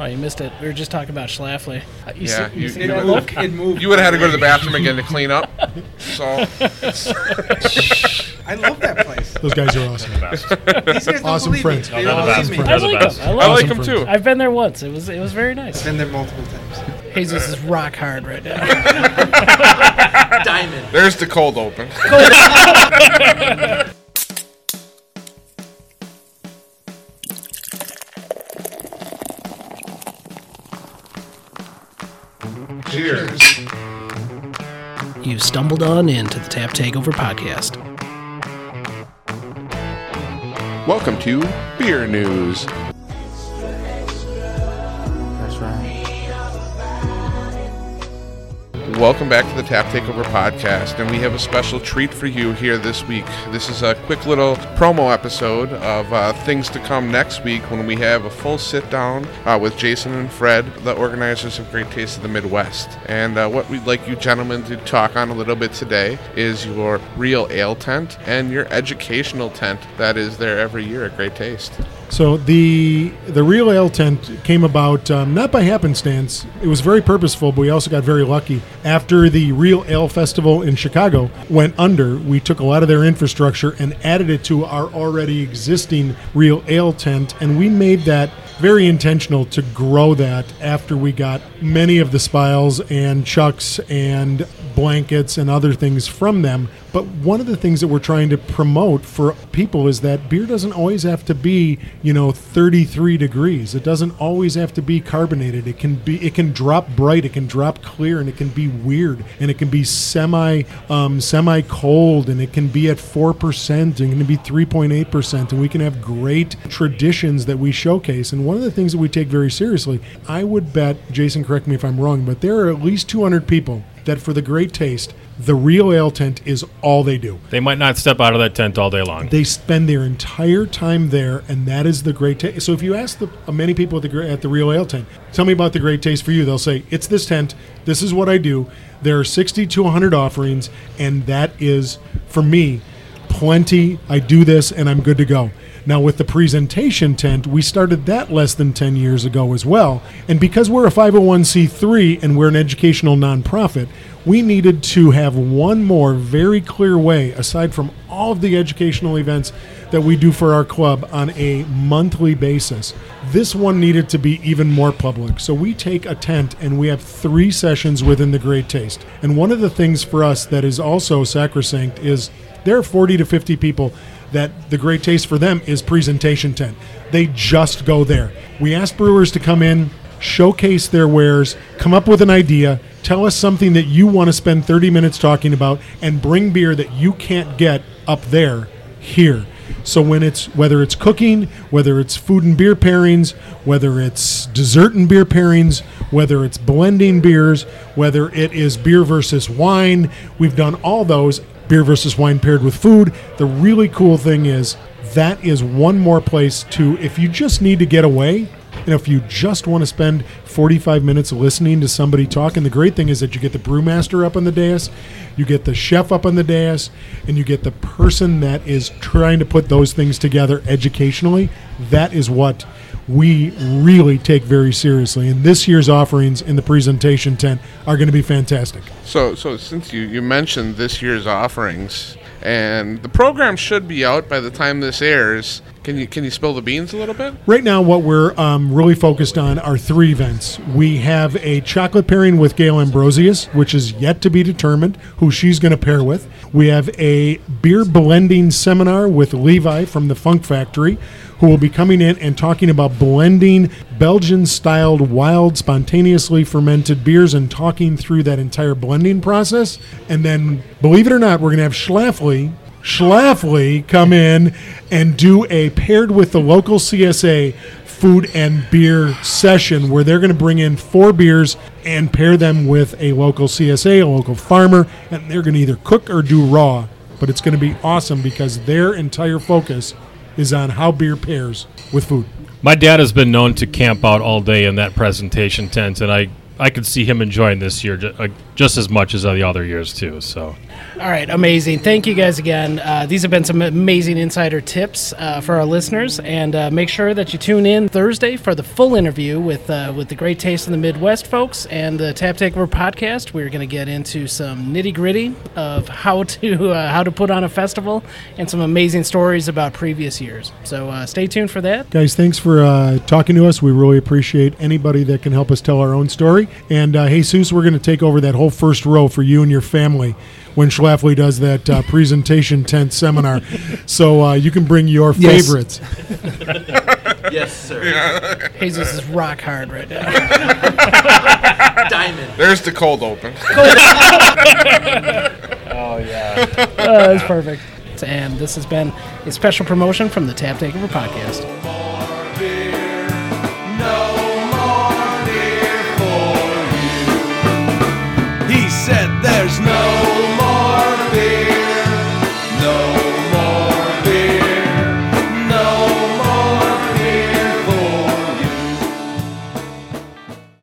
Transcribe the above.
Oh, you missed it. We were just talking about Schlafly. Uh, You Yeah, see, you you- see you- that look? It moved. You would have had to go to the bathroom again to clean up. So I love that place. Those guys are awesome. These guys Awesome friends. No, don't they're the believe best. me. They're I like them. I, I like like them. them too. I've been there once. It was it was very nice. Been there multiple times. Jesus is rock hard right now. Diamond. there's the cold open. Cheers. you stumbled on into the Tap Takeover podcast. Welcome to Beer News. Welcome back to the Tap Takeover podcast, and we have a special treat for you here this week. This is a quick little promo episode of uh, things to come next week when we have a full sit down uh, with Jason and Fred, the organizers of Great Taste of the Midwest. And uh, what we'd like you gentlemen to talk on a little bit today is your real ale tent and your educational tent that is there every year at Great Taste. So the the real ale tent came about um, not by happenstance. It was very purposeful, but we also got very lucky. After the Real Ale Festival in Chicago went under, we took a lot of their infrastructure and added it to our already existing Real Ale tent, and we made that very intentional to grow that after we got many of the spiles and chucks and blankets and other things from them. But one of the things that we're trying to promote for people is that beer doesn't always have to be, you know, 33 degrees. It doesn't always have to be carbonated. It can be it can drop bright, it can drop clear and it can be weird and it can be semi um, semi cold and it can be at 4% and it can be 3.8% and we can have great traditions that we showcase. And one of the things that we take very seriously, I would bet, Jason correct me if I'm wrong, but there are at least 200 people that for the great taste, the real ale tent is all they do. They might not step out of that tent all day long. They spend their entire time there, and that is the great taste. So if you ask the uh, many people at the at the Real Ale tent, tell me about the great taste for you, they'll say it's this tent. This is what I do. There are sixty to one hundred offerings, and that is for me plenty. I do this, and I'm good to go. Now, with the presentation tent, we started that less than 10 years ago as well. And because we're a 501c3 and we're an educational nonprofit, we needed to have one more very clear way, aside from all of the educational events that we do for our club on a monthly basis. This one needed to be even more public. So we take a tent and we have three sessions within the Great Taste. And one of the things for us that is also sacrosanct is there are 40 to 50 people that the great taste for them is presentation tent. They just go there. We ask brewers to come in, showcase their wares, come up with an idea, tell us something that you want to spend 30 minutes talking about, and bring beer that you can't get up there here. So when it's whether it's cooking, whether it's food and beer pairings, whether it's dessert and beer pairings, whether it's blending beers, whether it is beer versus wine, we've done all those beer versus wine paired with food. The really cool thing is that is one more place to if you just need to get away and if you just want to spend 45 minutes listening to somebody talk, and the great thing is that you get the brewmaster up on the dais, you get the chef up on the dais, and you get the person that is trying to put those things together educationally. That is what we really take very seriously. And this year's offerings in the presentation tent are going to be fantastic. So, so since you, you mentioned this year's offerings, and the program should be out by the time this airs, can you can you spill the beans a little bit? Right now, what we're um, really focused on are three events. We have a chocolate pairing with Gail Ambrosius, which is yet to be determined who she's going to pair with. We have a beer blending seminar with Levi from the Funk Factory, who will be coming in and talking about blending Belgian styled wild, spontaneously fermented beers and talking through that entire blending process. And then, believe it or not, we're going to have Schlafly Schlafly come in and do a paired with the local CSA food and beer session where they're going to bring in four beers and pair them with a local CSA, a local farmer, and they're going to either cook or do raw. But it's going to be awesome because their entire focus is on how beer pairs with food. My dad has been known to camp out all day in that presentation tent, and I, I could see him enjoying this year just as much as the other years too. So All right, amazing. Thank you guys again. Uh, these have been some amazing insider tips uh, for our listeners, and uh, make sure that you tune in Thursday for the full interview with uh, with the Great Taste in the Midwest folks and the Tap Takeover podcast. We're going to get into some nitty gritty of how to uh, how to put on a festival and some amazing stories about previous years. So uh, stay tuned for that. Guys, thanks for uh, talking to us. We really appreciate anybody that can help us tell our own story. And uh, Jesus, we're going to take over that whole first row for you and your family when Schlafly does that uh, presentation tent seminar. So uh, you can bring your Yes. favorites. Yes, sir. Jesus is rock hard right now. Diamond. There's the cold open. Oh yeah. Uh, that's perfect. And this has been a special promotion from the Tap Takeover podcast.